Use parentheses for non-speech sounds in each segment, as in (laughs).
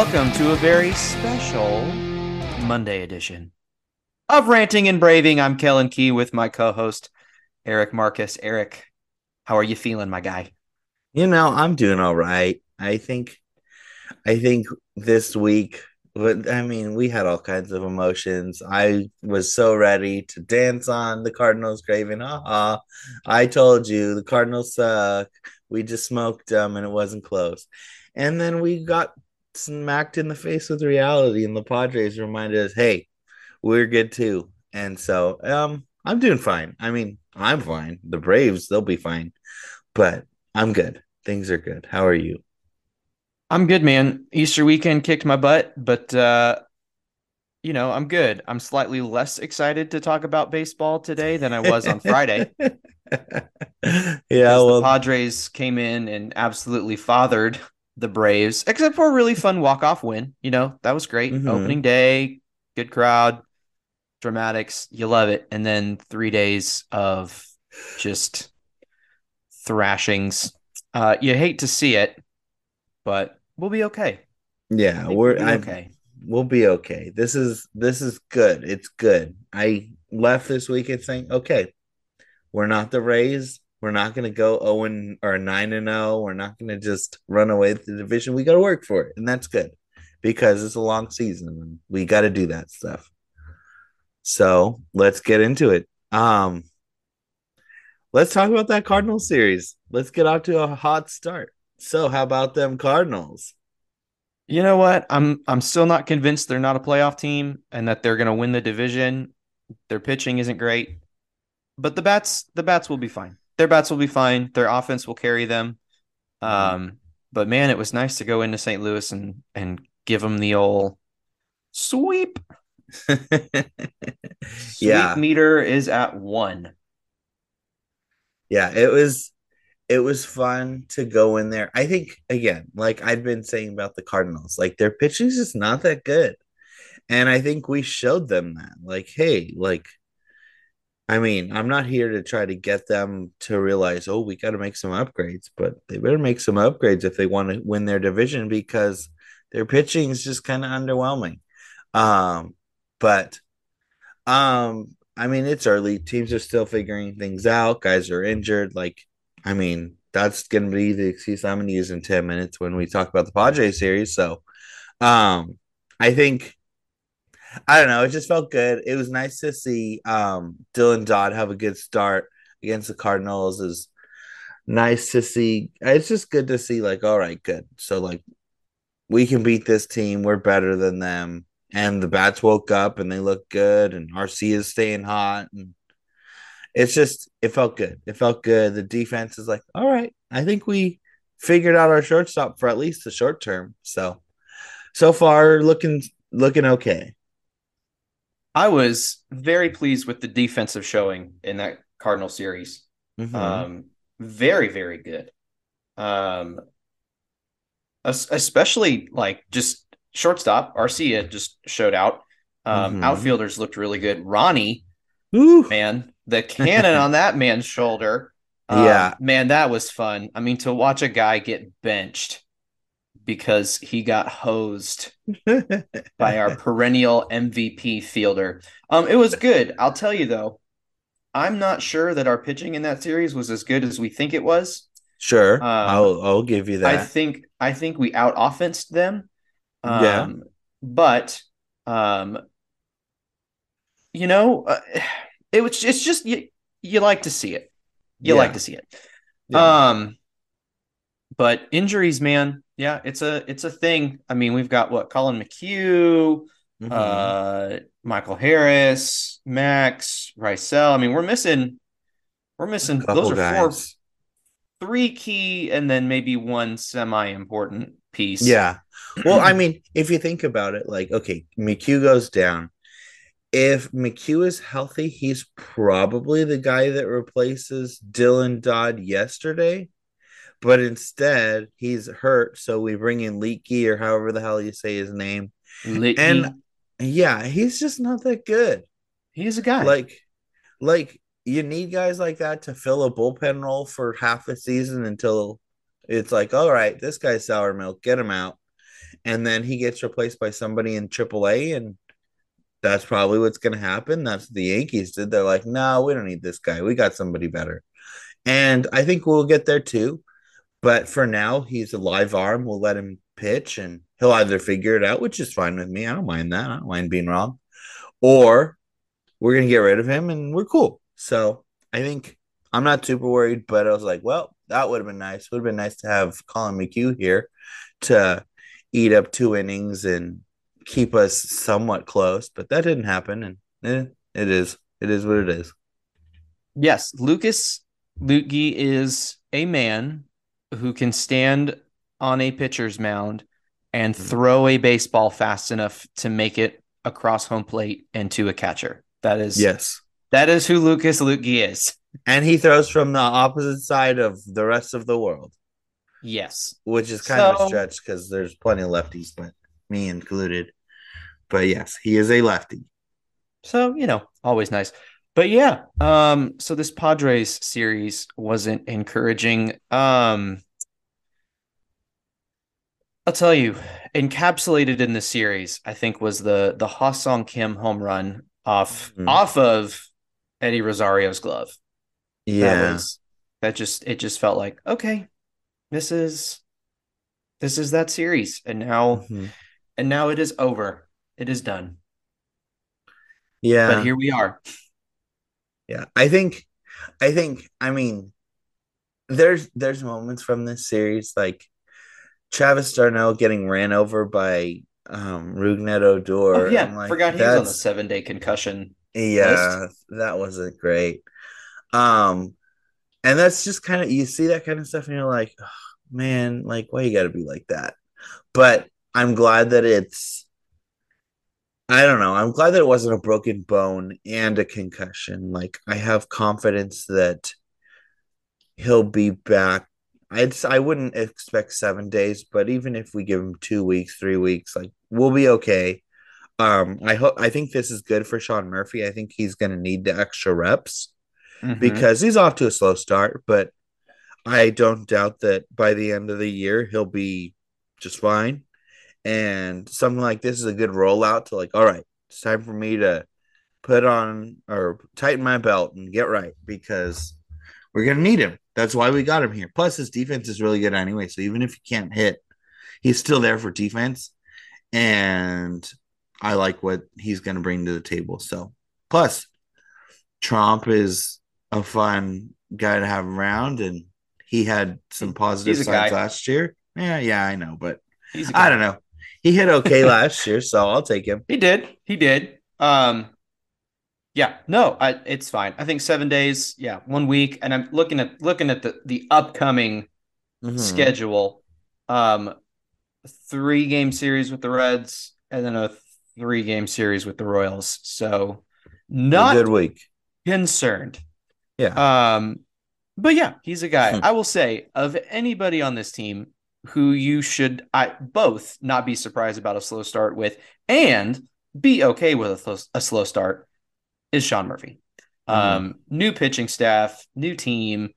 welcome to a very special Monday edition of Ranting and Braving. I'm Kellen Key with my co-host Erik Marcus. Erik, how are you feeling, my guy? You know, I'm doing all right. I think I think this week I mean, we had all kinds of emotions. I was so ready to dance on the Cardinals grave and aha. I told you the Cardinals suck. We just smoked them and it wasn't close. And then we got smacked in the face with reality, and the Padres reminded us, hey, we're good too. And so um I'm doing fine. I mean, I'm fine. The Braves, they'll be fine. But I'm good. Things are good. How are you? I'm good, man. Easter weekend kicked my butt, but uh, you know, I'm good. I'm slightly less excited to talk about baseball today than I was on Friday. (laughs) yeah, well, the Padres came in and absolutely fathered the Braves, except for a really fun walk-off win. You know, that was great. Mhm. Opening day, good crowd, dramatics, you love it. And then three days of just thrashings. Uh, you hate to see it, but we'll be okay. yeah, We'll we're I, okay. we'll be okay. This is this is good. It's good. I left this weekend saying, okay, we're not the Rays. We're not going to go 0 and or 9 and 0. We're not going to just run away with the division. We got to work for it, and that's good because it's a long season. and We got to do that stuff. So let's get into it. Um, let's talk about that Cardinals series. Let's get off to a hot start. So, how about them Cardinals? You know what? I'm I'm still not convinced they're not a playoff team and that they're going to win the division. Their pitching isn't great, but the bats the bats will be fine. Their bats will be fine. Their offense will carry them. Um, but man, it was nice to go into St. Louis and and give them the old sweep. (laughs) Sweep Yeah. meter is at one. yeah it was it was fun to go in there i think again like i've been saying about the cardinals like their pitching is just not that good and i think we showed them that like hey like i mean i'm not here to try to get them to realize oh we got to make some upgrades but they better make some upgrades if they want to win their division because their pitching is just kind of underwhelming um but um, I mean, it's early. Teams are still figuring things out. Guys are injured. Like, I mean, that's gonna be the excuse I'm gonna use in 10 minutes when we talk about the Padres series. So um I think I don't know, it just felt good. It was nice to see um Dylan Dodd have a good start against the Cardinals is nice to see. It's just good to see, like, all right, good. So like we can beat this team. We're better than them. And the bats woke up and they look good, and Arcia is staying hot. And it's just, it felt good. It felt good. The defense is like, all right, I think we figured out our shortstop for at least the short term. So, so far, looking looking okay. I was very pleased with the defensive showing in that Cardinal series. Mhm. Um, very, very good. Um, especially like just shortstop, Arcia just showed out. Um, Mhm. outfielders looked really good. Ronnie, Woo. man, the (laughs) cannon on that man's shoulder. um, Yeah. man, that was fun. I mean, to watch a guy get benched because he got hosed (laughs) by our perennial MVP fielder. Um, it was good. I'll tell you though, I'm not sure that our pitching in that series was as good as we think it was. sure, Um, I'll I'll give you that. I think I think we out offensed them. Um, Yeah. but um, you know, uh, it was it's just you you like to see it. You Yeah. like to see it. Yeah. Um, but injuries, man, yeah, it's a it's a thing. I mean, we've got what Collin McHugh, Mhm. uh, Michael Harris, Max, Raisel. I mean, we're missing we're missing those are four three key and then maybe one semi-important piece. Yeah. (clears throat) Well, I mean, if you think about it, like, okay, McHugh goes down. If McHugh is healthy, he's probably the guy that replaces Dylan Dodd yesterday. But instead, he's hurt. So we bring in Leaky or however the hell you say his name. Li- And yeah, he's just not that good. he's a guy. Like, like you need guys like that to fill a bullpen role for half a season until it's like, all right, this guy's sour milk, get him out. and then he gets replaced by somebody in AAA, and that's probably what's going to happen. That's what the Yankees did. They're like, no, we don't need this guy. We got somebody better. And I think we'll get there too. But for now, he's a live arm. We'll let him pitch and he'll either figure it out, which is fine with me. I don't mind that. I don't mind being wrong. Or we're going to get rid of him and we're cool. So I think I'm not super worried, but I was like, well, that would have been nice. Would have been nice to have Collin McHugh here to eat up two innings and keep us somewhat close, but that didn't happen. And eh, it is, it is what it is. Yes, Lucas Luetge is a man who can stand on a pitcher's mound and mm-hmm. throw a baseball fast enough to make it across home plate and to a catcher. That is yes. That is who Lucas Lukey is. And he throws from the opposite side of the rest of the world. Yes. Which is kind so, of a stretch because there's plenty of lefties, but me included. But yes, he is a lefty. So, you know, always nice. But yeah, um, so this Padres series wasn't encouraging. Um I'll tell you, encapsulated in the series, I think was the the Ha-Seong Kim home run off mm-hmm. off of Eddie Rosario's glove. Yeah. That, was, that just it just felt like, okay, this is this is that series. And now mm-hmm. and now it is over. It is done. Yeah. But here we are. Yeah. I think I think I mean there's there's moments from this series like Travis d'Arnaud getting ran over by um Rougned Odor. Oh, yeah, like, forgot he was on the seven day concussion. Yeah, list. that wasn't great. Um, and that's just kind of you see that kind of stuff, and you're like, oh, man, like why you got to be like that? But I'm glad that it's. I don't know. I'm glad that it wasn't a broken bone and a concussion. Like I have confidence that he'll be back I'd I wouldn't expect seven days, but even if we give him two weeks, three weeks, like we'll be okay. Um, I hope I think this is good for Sean Murphy. I think he's going to need the extra reps mm-hmm. because he's off to a slow start, but I don't doubt that by the end of the year he'll be just fine. And something like this is a good rollout to like, all right, it's time for me to put on or tighten my belt and get right because we're gonna need him. That's why we got him here. Plus, his defense is really good anyway. So even if he can't hit, he's still there for defense. And I like what he's gonna bring to the table. So plus Tromp is a fun guy to have around and he had some positive signs last year. Yeah, yeah, I know, but I don't know. (laughs) He hit okay last year, so I'll take him. He did. He did. Um yeah, no, I, it's fine. I think seven days, yeah, one week, and I'm looking at looking at the the upcoming mm-hmm. schedule. Um, three game series with the Reds, and then a three game series with the Royals. So not a good week. Concerned. Yeah. Um, but yeah, he's a guy. Hmm. I will say of anybody on this team who you should I both not be surprised about a slow start with and be okay with a, a slow start is Sean Murphy. Mm-hmm. Um, new pitching staff, new team,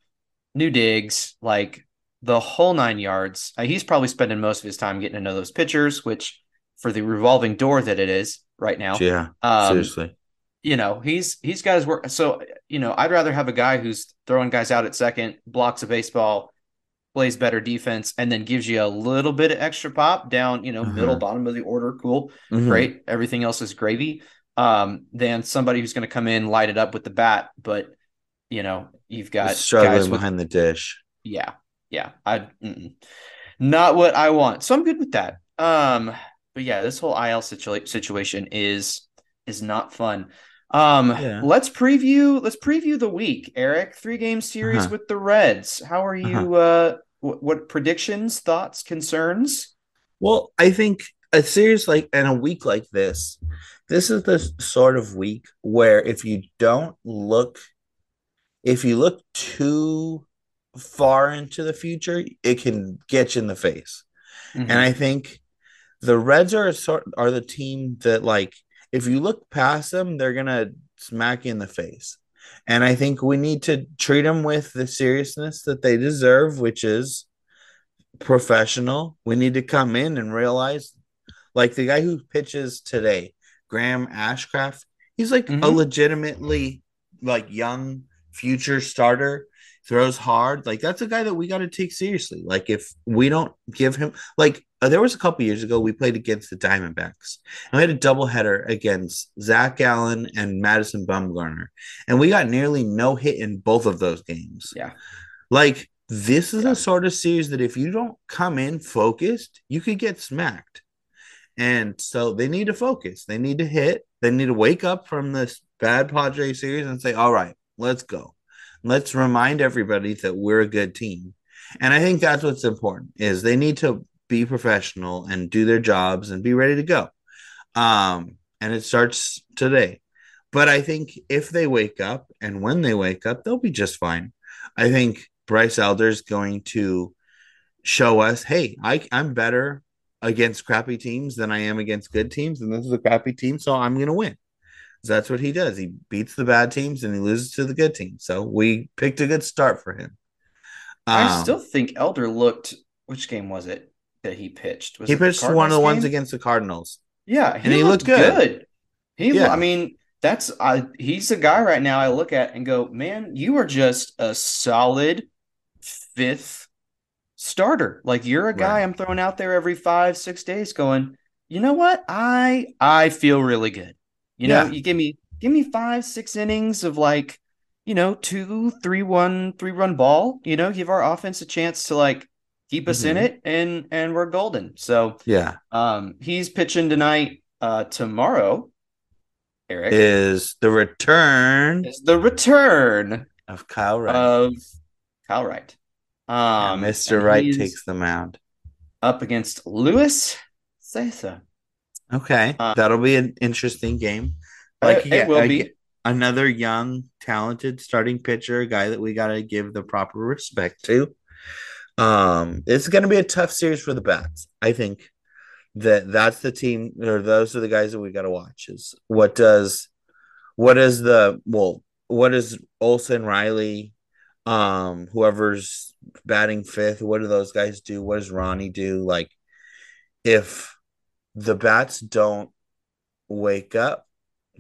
new digs, like the whole nine yards. Uh, he's probably spending most of his time getting to know those pitchers, which for the revolving door that it is right now. Yeah, um, seriously. You know, he's he's got his work. So you know, I'd rather have a guy who's throwing guys out at second, blocks a baseball, plays better defense, and then gives you a little bit of extra pop down. You know, uh-huh. middle bottom of the order. Cool, mm-hmm. great. Everything else is gravy um, than somebody who's going to come in, light it up with the bat. But you know, you've got struggling behind the dish. Yeah, yeah. I mm-mm. not what I want. So I'm good with that. Um, but yeah, this whole IL situa- situation is is not fun. Um, yeah. let's preview let's preview the week, Erik. Three game series uh-huh. with the Reds. How are you? Uh-huh. Uh, what, what predictions, thoughts, concerns? Well, I think a series like and a week like this, this is the sort of week where if you don't look if you look too far into the future, it can get you in the face. Mm-hmm. And I think the Reds are a sort are the team that like if you look past them, they're gonna smack you in the face. And I think we need to treat them with the seriousness that they deserve, which is professional. We need to come in and realize, like the guy who pitches today, Graham Ashcraft, he's like mm-hmm. a legitimately like young future starter throws hard. Like that's a guy that we got to take seriously. Like if we don't give him like uh, there was a couple years ago we played against the Diamondbacks and we had a doubleheader against Zac Gallen and Madison Bumgarner, and we got nearly no hit in both of those games. Yeah, like this is yeah. a sort of series that if you don't come in focused, you could get smacked. And so they need to focus. They need to hit. They need to wake up from this bad Padre series and say, "All right, let's go." Let's remind everybody that we're a good team. And I think that's what's important is they need to be professional and do their jobs and be ready to go. Um, and it starts today. But I think if they wake up and when they wake up, they'll be just fine. I think Bryce Elder's going to show us, hey, I, I'm better against crappy teams than I am against good teams, and this is a crappy team, so I'm going to win that's what he does. He beats the bad teams and he loses to the good teams. So we picked a good start for him. Um, I still think Elder looked. Which game was it that he pitched? Was he pitched one of the game? ones against the Cardinals. Yeah, he and he looked, looked good. good. He, yeah. I mean, that's I. He's a guy right now I look at and go, man, you are just a solid fifth starter. Like you're a guy right. I'm throwing out there every five, six days, going, you know what? I I feel really good. You know, yeah. you give me give me five, six innings of like, you know, two, three, one, three run ball. You know, give our offense a chance to like keep us mm-hmm. in it, and and we're golden. So yeah, um, he's pitching tonight. Uh, tomorrow, Erik is the return. Is the return of Kyle Wright. Of Kyle Wright. Um, yeah, Mr. Wright takes the mound up against Luis Cessa. Okay, uh, that'll be an interesting game. Like it, yeah, will be another young, talented starting pitcher, a guy that we got to give the proper respect to. Um, it's going to be a tough series for the bats. I think that that's the team, or those are the guys that we got to watch. Is what does, what is the well, what is Olson Riley, um, whoever's batting fifth? What do those guys do? What does Ronnie do? Like, if the bats don't wake up,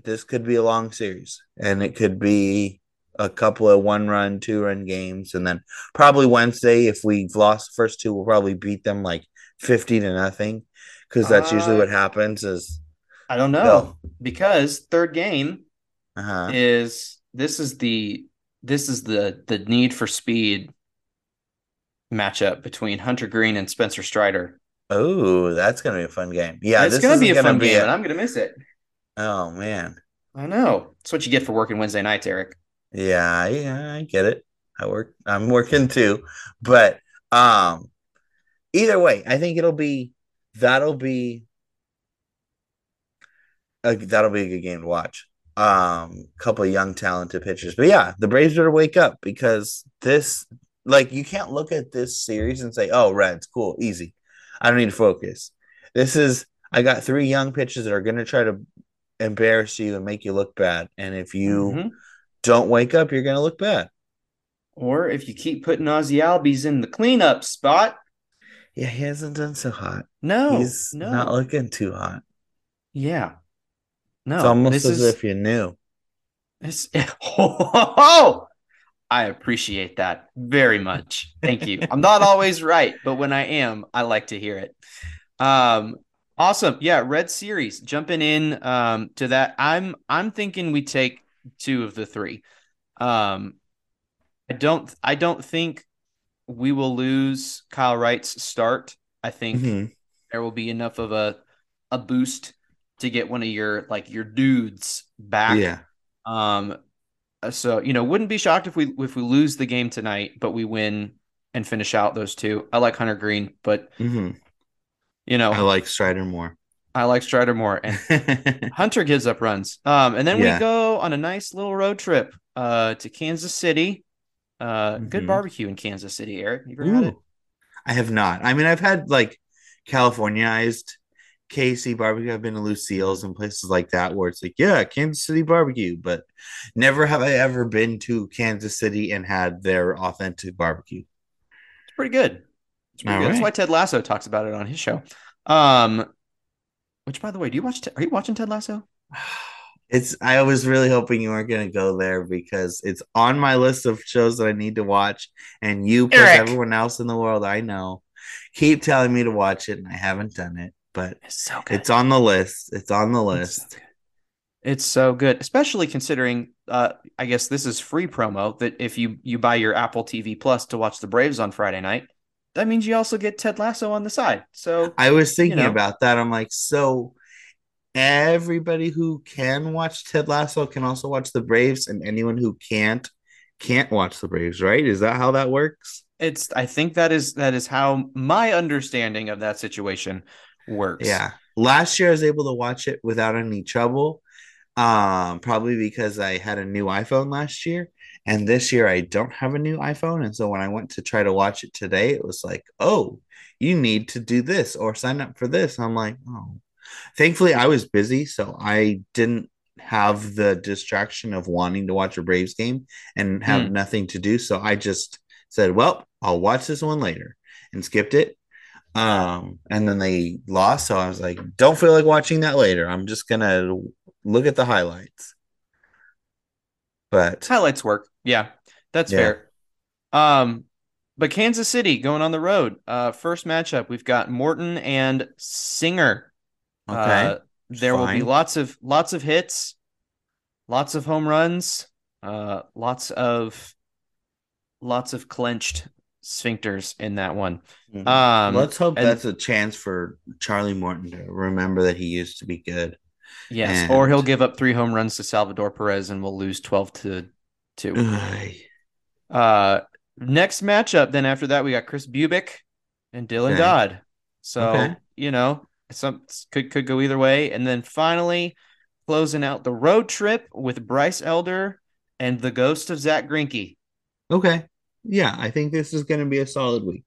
this could be a long series and it could be a couple of one run, two run games. And then probably Wednesday, if we've lost the first two, we'll probably beat them like 50 to nothing because that's uh, usually what happens is I don't know because third game uh-huh. is this is the this is the the need for speed matchup between Hunter Greene and Spencer Strider. Oh, that's gonna be a fun game. Yeah, it's gonna be a gonna fun be game, a... and I'm gonna miss it. Oh man, I know. That's what you get for working Wednesday nights, Erik. Yeah, yeah, I get it. I work. I'm working too, but um, either way, I think it'll be that'll be a, that'll be a good game to watch. Um, couple of young talented pitchers, but yeah, the Braves better wake up because this, like, you can't look at this series and say, "Oh, Reds, cool, easy." I don't need to focus. This is I got three young pitchers that are going to try to embarrass you and make you look bad. And if you mm-hmm. Don't wake up, you're going to look bad. Or if you keep putting Ozzy Albies in the cleanup spot. Yeah, he hasn't done so hot. No, he's no. not looking too hot. Yeah, no. It's almost as is, if you knew. It's oh, (laughs) I appreciate that very much. Thank you. I'm not (laughs) always right, but when I am, I like to hear it. Um, awesome. Yeah, Red Series. Jumping in um to that. I'm I'm thinking we take two of the three. Um I don't I don't think we will lose Kyle Wright's start. I think mm-hmm. there will be enough of a a boost to get one of your like your dudes back. Yeah. Um uh, so you know, wouldn't be shocked if we if we lose the game tonight, but we win and finish out those two. I like Hunter Greene, but mm-hmm. you know, I like Strider more. I like Strider more, and (laughs) Hunter gives up runs. Um, and then yeah. we go on a nice little road trip uh to Kansas City. Uh, mm-hmm. good barbecue in Kansas City, Erik. You ever Ooh, had it? I have not. I mean, I've had like Californiaized KC barbecue. I've been to Lucille's and places like that where it's like, yeah, Kansas City barbecue, but never have I ever been to Kansas City and had their authentic barbecue. It's pretty good. It's pretty All good. That's why Ted Lasso talks about it on his show. Um, which, by the way, do you watch? Te- are you watching Ted Lasso? (sighs) It's I was really hoping you weren't gonna go there because it's on my list of shows that I need to watch, and you plus Erik. everyone else in the world I know keep telling me to watch it, and I haven't done it, but It's so good. it's on the list. It's on the It's list. so good. It's so good, especially considering. Uh, I guess this is free promo. That if you you buy your Apple TV Plus to watch the Braves on Friday night, that means you also get Ted Lasso on the side. So I was thinking know. about that. I'm like, so everybody who can watch Ted Lasso can also watch the Braves, and anyone who can't can't watch the Braves, right? Is that how that works? it's. I think that is that is how my understanding of that situation works. Yeah. Last year I was able to watch it without any trouble. Um, probably because I had a new iPhone last year. And this year I don't have a new iPhone. And so when I went to try to watch it today, it was like, oh, you need to do this or sign up for this. I'm like, oh. Thankfully, I was busy, so I didn't have the distraction of wanting to watch a Braves game and have Hmm. nothing to do. So I just said, well, I'll watch this one later and skipped it. Um, and then they lost, so I was like, don't feel like watching that later. I'm just gonna look at the highlights. But highlights work. Yeah, that's Yeah. fair. Um, but Kansas City going on the road. Uh, first matchup we've got Morton and Singer. okay, Uh, there will be lots of lots of hits, lots of home runs, uh, lots of lots of clenched sphincters in that one. Mhm. Um, let's hope and- that's a chance for Charlie Morton to remember that he used to be good. Yes, or he'll give up three home runs to Salvador Perez and we'll lose twelve to two. Ugh. Uh, next matchup, then after that, we got Kris Bubic and Dylan Okay. Dodd. So Okay. you know, some could could go either way. And then finally, closing out the road trip with Bryce Elder and the ghost of Zack Greinke. Okay. Yeah, I think this is going to be a solid week.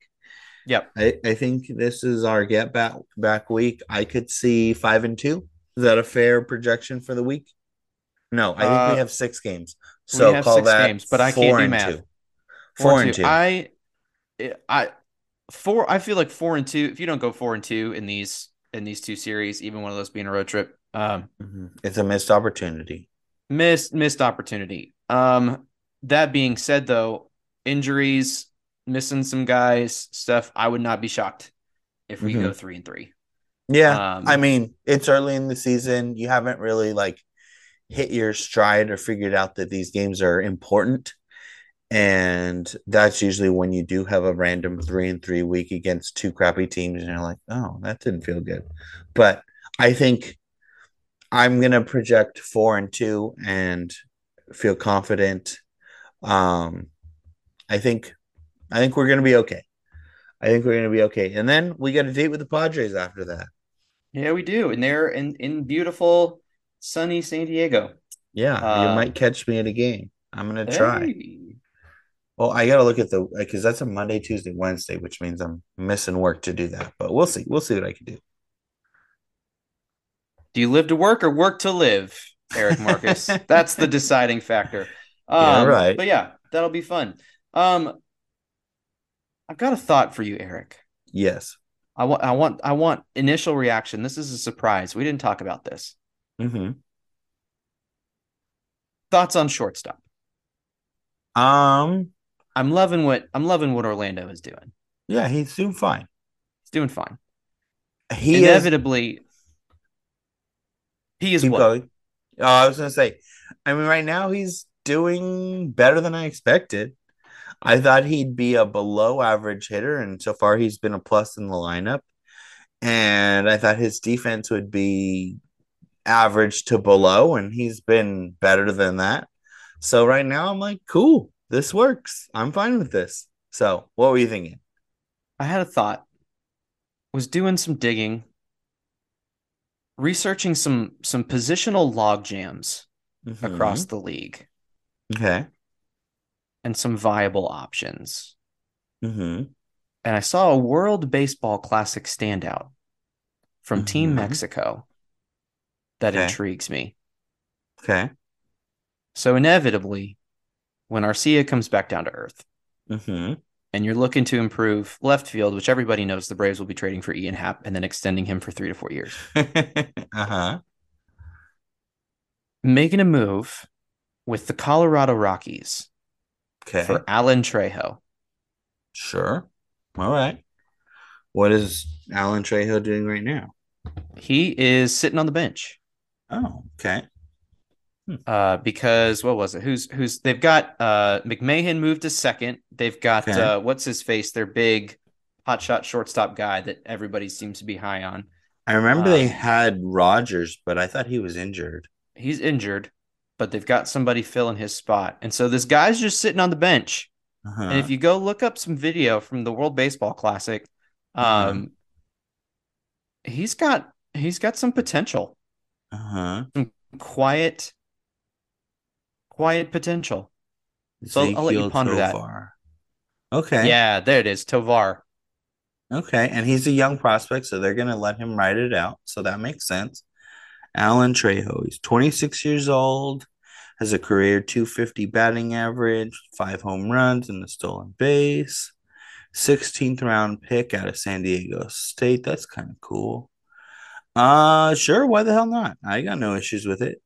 Yep. I, I think this is our get back back week. I could see five and two. Is that a fair projection for the week? No, I think Uh, we have six games. We So have call six that games, but I can't do math. two. Four and two. I, I, four. I feel like four and two. If you don't go four and two in these in these two series, even one of those being a road trip, um, Mhm. It's a missed opportunity. missed missed opportunity. Um, that being said, though, injuries, missing some guys, stuff. I would not be shocked if we Mhm. go three and three. Yeah. Um, I mean, it's early in the season. You haven't really like hit your stride or figured out that these games are important. And that's usually when you do have a random three and three week against two crappy teams, and you're like, oh, that didn't feel good. But I think I'm gonna project four and two and feel confident. Um, I think I think we're gonna be okay. I think we're gonna be okay. And then we got a date with the Padres after that. Yeah, we do, and they're in in beautiful sunny San Diego. Yeah, Uh, you might catch me at a game. I'm gonna try. Hey. Well, I gotta look at the because that's a Monday, Tuesday, Wednesday, which means I'm missing work to do that. But we'll see. We'll see what I can do. Do you live to work or work to live, Erik Marcus? (laughs) That's the deciding factor. Yeah, Um, right. But yeah, that'll be fun. Um, I've got a thought for you, Erik. Yes. I want, I want, I want initial reaction. This is a surprise. We didn't talk about this. Hmm Thoughts on shortstop. Um. I'm loving what I'm loving what Orlando is doing. Yeah, he's doing fine. He's doing fine. He is. Inevitably, he is what? going. Oh, I was gonna say. I mean, right now he's doing better than I expected. I thought he'd be a below average hitter, and so far he's been a plus in the lineup. And I thought his defense would be average to below, and he's been better than that. So right now I'm like, cool, this works. I'm fine with this. So what were you thinking? I had a thought. Was doing some digging, researching some some positional log jams across the league Mm-hmm. Okay. and some viable options. Mm-hmm. And I saw a World Baseball Classic standout from Team Mhm. Mexico that Okay. intrigues me. Okay. So inevitably, when Arcia comes back down to earth, Mm-hmm. and you're looking to improve left field, which everybody knows the Braves will be trading for Ian Happ and then extending him for three to four years. (laughs) uh-huh. Making a move with the Colorado Rockies Okay. for Alan Trejo. Sure. All right. What is Alan Trejo doing right now? He is sitting on the bench. Oh, okay. Uh, because what was it? Who's who's they've got uh McMahon moved to second. They've got Okay. uh what's his face, their big hotshot shortstop guy that everybody seems to be high on. I remember they Um, had Rodgers, but I thought he was injured. He's injured, but they've got somebody filling his spot. And so this guy's just sitting on the bench. Uh-huh. And if you go look up some video from the World Baseball Classic, um he's got he's got some potential. Uh-huh. Quiet quiet potential. So I'll let you ponder that. Tovar. Okay. Yeah, there it is. Tovar. Okay. And he's a young prospect, so they're going to let him ride it out. So that makes sense. Alan Trejo, he's 26 years old, has a career 250 batting average, five home runs, and a stolen base. 16th round pick out of San Diego State. That's kind of cool. Uh, sure. Why the hell not? I got no issues with it.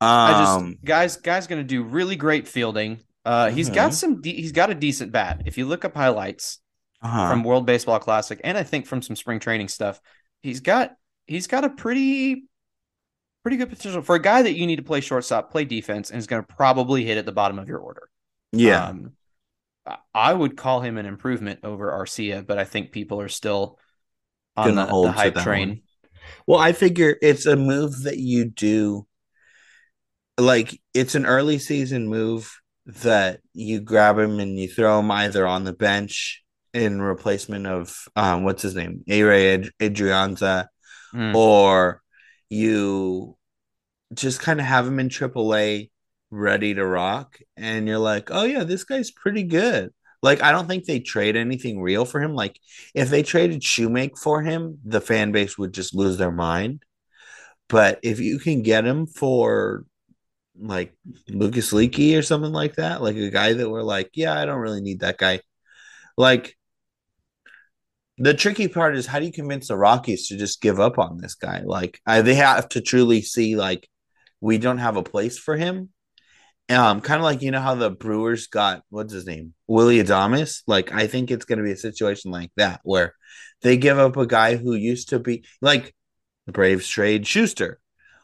I just Um, guys guys going to do really great fielding. Uh he's got Mhm. some de- he's got a decent bat. If you look up highlights uh-huh. from World Baseball Classic and I think from some spring training stuff, he's got he's got a pretty pretty good potential for a guy that you need to play shortstop, play defense and is going to probably hit at the bottom of your order. yeah. Um, I- would call him an improvement over Arcia, but I think people are still on the, the hype train. Well, I figure it's a move that you do like it's an early season move that you grab him and you throw him either on the bench in replacement of um what's his name? A Ray Ad- Adrianza Mm. or you just kind of have him in AAA ready to rock and you're like, "Oh yeah, this guy's pretty good." Like I don't think they trade anything real for him. Like if they traded Shewmake for him, the fan base would just lose their mind. But if you can get him for like Lucas Leakey or something like that, like a guy that we're like, yeah, I don't really need that guy. Like the tricky part is how do you convince the Rockies to just give up on this guy? Like I, they have to truly see like we don't have a place for him. Um, kind of like you know how the Brewers got what's his name, Willy Adames. Like I think it's going to be a situation like that where they give up a guy who used to be like the Braves trade Shuster,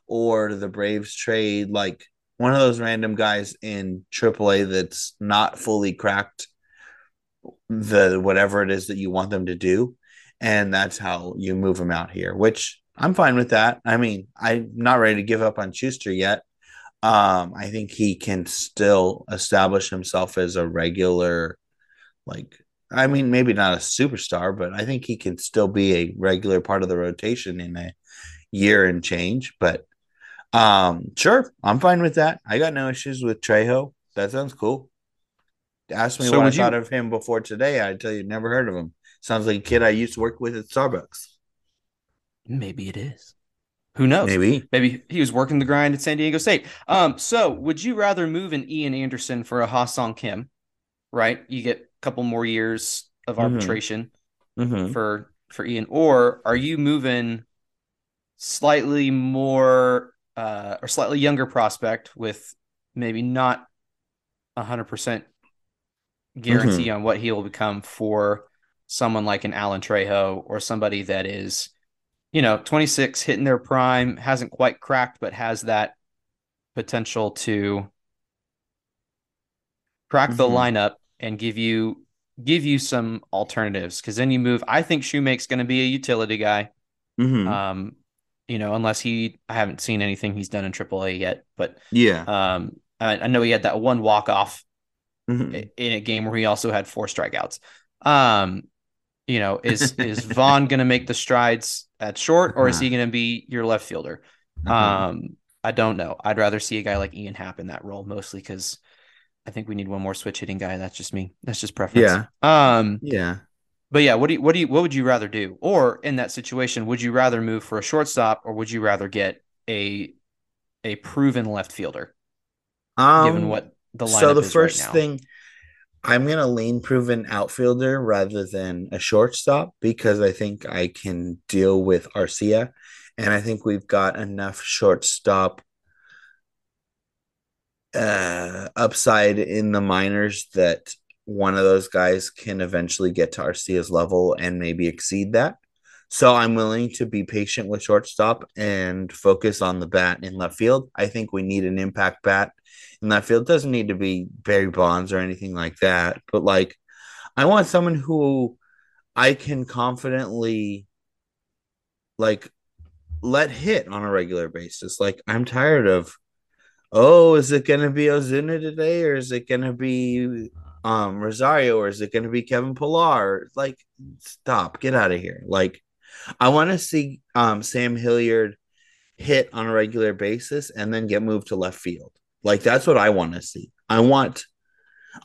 or the Braves trade like one of those random guys in AAA that's not fully cracked the whatever it is that you want them to do, and that's how you move them out here. Which I'm fine with that. I mean, I'm not ready to give up on Shuster yet. Um, I think he can still establish himself as a regular, like, I mean, maybe not a superstar, but I think he can still be a regular part of the rotation in a year and change. But um, sure, I'm fine with that. I got no issues with Trejo. That sounds cool. Ask me So what I you- thought of him before today. I'd tell you never heard of him. Sounds like a kid I used to work with at Starbucks. Maybe it is. Who knows? Maybe. Maybe he was working the grind at San Diego State. Um, so would you rather move an Ian Anderson for a Ha-Seong Kim? Right, you get a couple more years of Mhm. arbitration Mm-hmm. for for Ian, or are you moving slightly more uh, or slightly younger prospect with maybe not a hundred percent guarantee on what he will become for someone like an Alan Trejo or somebody that is, you know, 26, hitting their prime, hasn't quite cracked, but has that potential to crack the Mhm. lineup and give you give you some alternatives. Because then you move. I think Shewmake's going to be a utility guy. Mm-hmm. Um, you know, unless he, I haven't seen anything he's done in AAA yet, but yeah. um, I, I know he had that one walk off Mhm. in a game where he also had four strikeouts. Um, you know, is is Vaughn going to make the strides at short, or is he going to be your left fielder? Uh-huh. Um, I don't know. I'd rather see a guy like Ian Happ in that role, mostly because I think we need one more switch hitting guy. That's just me. That's just preference. Yeah. Um, yeah. but yeah, what do you what do you what would you rather do? Or in that situation, would you rather move for a shortstop, or would you rather get a a proven left fielder, Um, given what the lineup so the is first right now? thing I'm gonna lean proven outfielder rather than a shortstop because I think I can deal with Arcia, and I think we've got enough shortstop uh, upside in the minors that one of those guys can eventually get to Arcia's level and maybe exceed that. So I'm willing to be patient with shortstop and focus on the bat in left field. I think we need an impact bat in that field. It doesn't need to be Barry Bonds or anything like that, but like I want someone who I can confidently like let hit on a regular basis. Like I'm tired of oh, is it gonna be Ozuna today or is it gonna be um Rosario or is it gonna be Kevin Pillar? Like stop, get out of here. Like I want to see um, Sam Hilliard hit on a regular basis and then get moved to left field. Like that's what I want to see. I want.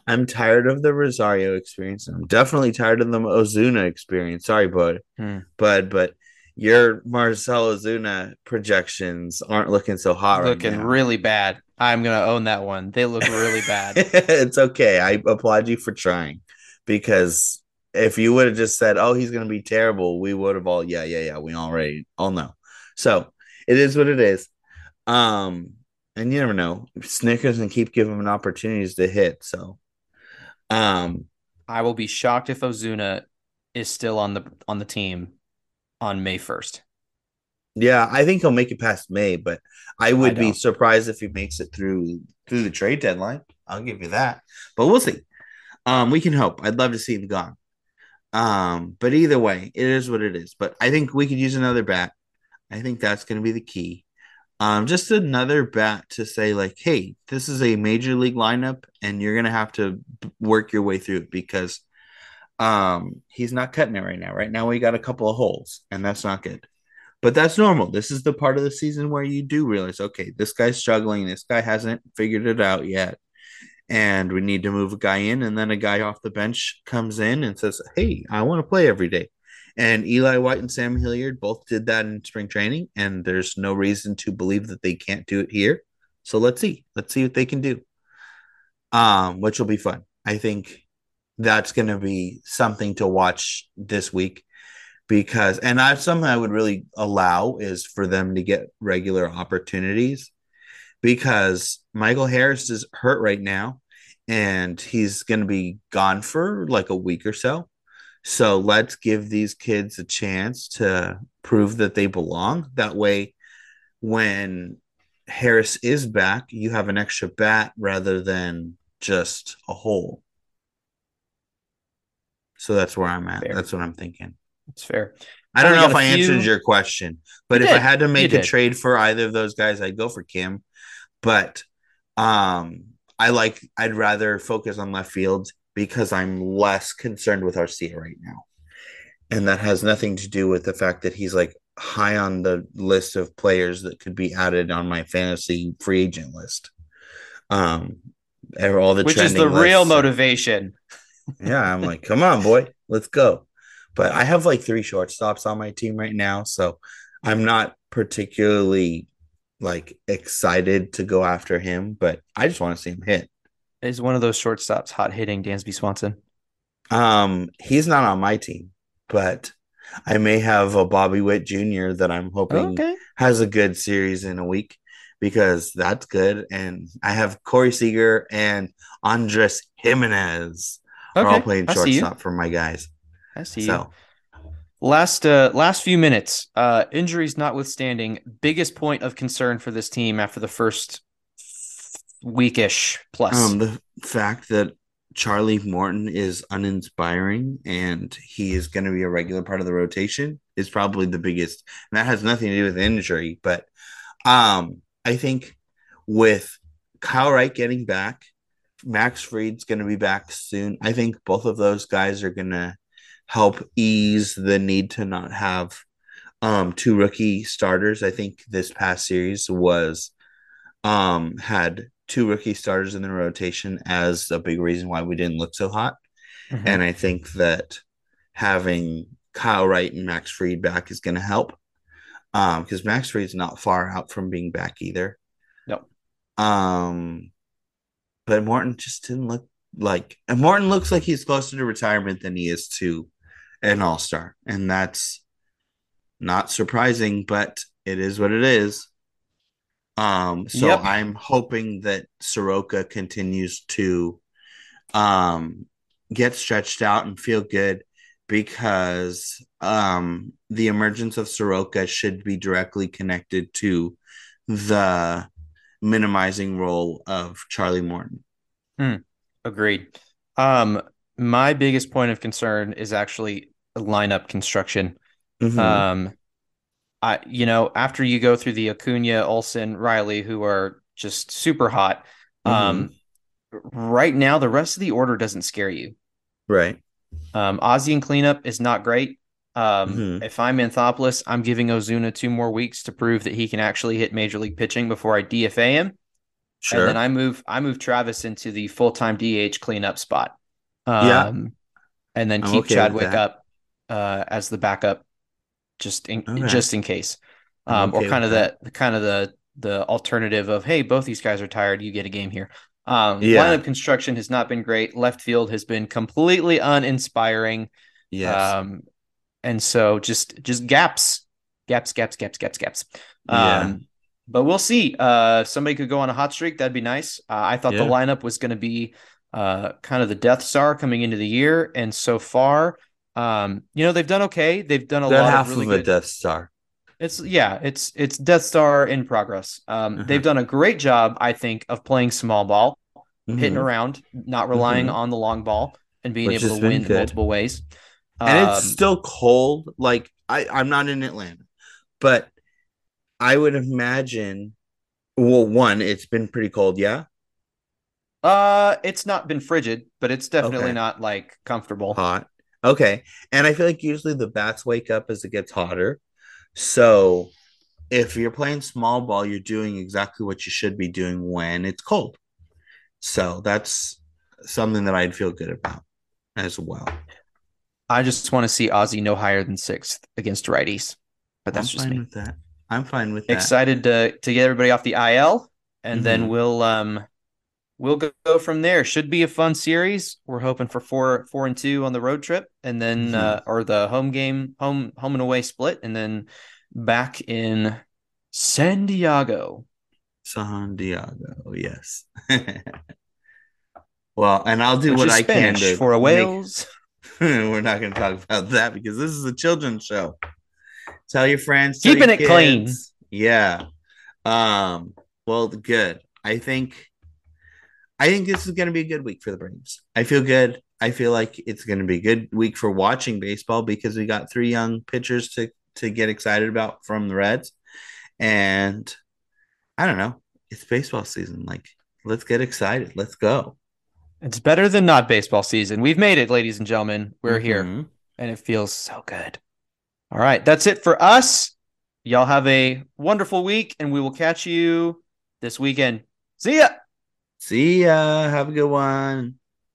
I'm tired of the Rosario experience. I'm definitely tired of the Ozuna experience. Sorry, bud, hmm. bud, but your Marcell Ozuna projections aren't looking so hot looking right really bad. I'm gonna own that one. They look really bad. (laughs) it's okay. I applaud you for trying because if you would have just said, "Oh, he's going to be terrible," we would have all, yeah, yeah, yeah, we already all know. So it is what it is. Um, and you never know. Snickers and keep giving him opportunities to hit. So, um, I will be shocked if Ozuna is still on the on the team on May first. Yeah, I think he'll make it past May, but I would I be surprised if he makes it through through the trade deadline. I'll give you that, but we'll see. Um, we can hope. I'd love to see him gone. Um, but either way, it is what it is. But I think we could use another bat. I think that's going to be the key. Um, just another bat to say like, hey, this is a major league lineup, and you're to have to work your way through it because um, he's not cutting it right now. Right now, we got a couple of holes, and that's not good. But that's normal. This is the part of the season where you do realize, okay, this guy's struggling. This guy hasn't figured it out yet and we need to move a guy in and then a guy off the bench comes in and says hey i want to play every day and eli white and sam hilliard both did that in spring training and there's no reason to believe that they can't do it here. So let's see. Let's see what they can do um which will be fun. I think that's going to be something to watch this week because and i something i would really allow is for them to get regular opportunities because Michael Harris is hurt right now and he's going to be gone for like a week or so. So let's give these kids a chance to prove that they belong. That way, when Harris is back, you have an extra bat rather than just a hole. So that's where I'm at. Fair. That's what I'm thinking. It's fair. I don't know if I few... answered your question, but you if did. I had to make you a did. trade for either of those guys, I'd go for Kim. But um, I like I'd rather focus on left field because I'm less concerned with Arcia right now. And that has nothing to do with the fact that he's like high on the list of players that could be added on my fantasy free agent list. Um all the which is the lists. real motivation. (laughs) yeah, I'm like, come on, boy, let's go. But I have like three shortstops on my team right now, so I'm not particularly like excited to go after him, but I just want to see him hit. Is one of those shortstops hot hitting Dansby Swanson? Um, he's not on my team, but I may have a Bobby Witt Jr. that I'm hoping okay. has a good series in a week because that's good. And I have Corey Seager and Andres Gimenez okay. are all playing shortstop for my guys. I see so, you. Last uh, last few minutes, uh, injuries notwithstanding, biggest point of concern for this team after the first weekish plus. Um, the fact that Charlie Morton is uninspiring and he is going to be a regular part of the rotation is probably the biggest. And that has nothing to do with injury, but um, I think with Kyle Wright getting back, Max Fried's going to be back soon. I think both of those guys are going to help ease the need to not have um, two rookie starters. I think this past series was um, had two rookie starters in the rotation as a big reason why we didn't look so hot. Mm-hmm. And I think that having Kyle Wright and Max Fried back is going to help because um, Max Fried's not far out from being back either. No. Um, but Morton just didn't look like and Morton looks like he's closer to retirement than he is to an all star, and that's not surprising, but it is what it is. Um, so Yep. I'm hoping that Soroka continues to um get stretched out and feel good because um the emergence of Soroka should be directly connected to the minimizing role of Charlie Morton. Agreed. Um, my biggest point of concern is actually lineup construction. Mhm. Um, I you know after you go through the Acuna, Olson, Riley, who are just super hot. Um, right now the rest of the order doesn't scare you. right. Um, Ozzy and cleanup is not great. Um, Mhm. if I'm Anthopoulos, I'm giving Ozuna two more weeks to prove that he can actually hit major league pitching before I DFA him. Sure. And then I move I move Travis into the full time DH cleanup spot. Yeah. Um, and then keep okay Chadwick up uh, as the backup, just in Okay. just in case. Um, okay or kind of that. the kind of the the alternative of hey, both these guys are tired, you get a game here. Um, Yeah. lineup construction has not been great. Left field has been completely uninspiring. yes. Um, and so just just gaps, gaps, gaps, gaps, gaps, gaps. Yeah. Um, but we'll see. Uh, if somebody could go on a hot streak. That'd be nice. Uh, I thought the lineup was going to be uh kind of the Death Star coming into the year, and so far, um, you know they've done okay. They've done a that lot half of really of a good. Death Star. It's yeah, it's it's Death Star in progress. Um, Uh-huh. they've done a great job, I think, of playing small ball, hitting Mhm. around, not relying Mhm. on the long ball, and being Which able to win good. multiple ways. and it's Um, still cold. Like I, I'm not in Atlanta, but I would imagine. Well, one, it's been pretty cold. Yeah, Uh, it's not been frigid, but it's definitely Okay. not like comfortable. hot. Okay, and I feel like usually the bats wake up as it gets hotter. So if you're playing small ball, you're doing exactly what you should be doing when it's cold. So that's something that I'd feel good about as well. I just want to see Ozzy no higher than sixth against righties, but that's I'm just fine me. with that. I'm fine with that. Excited to to get everybody off the IL, and then Mhm. we'll um we'll go, from there. Should be a fun series. We're hoping for four four and two on the road trip, and then Mhm. uh, or the home game home home and away split, and then back in San Diego. San Diego, yes. (laughs) well, and I'll do which what I can Spanish to for a make- whales. (laughs) We're not going to talk about that because this is a children's show. Tell your friends, tell Keeping your it clean. Yeah. Um. Well, good. I think. I think this is going to be a good week for the Braves. I feel good. I feel like it's going to be a good week for watching baseball because we got three young pitchers to to get excited about from the Reds, and I don't know. It's baseball season. Like, let's get excited. Let's go. It's better than not baseball season. We've made it, ladies and gentlemen. We're here. Mhm. and it feels so good. All right, that's it for us. Y'all have a wonderful week, and we will catch you this weekend. See ya. See ya. Have a good one.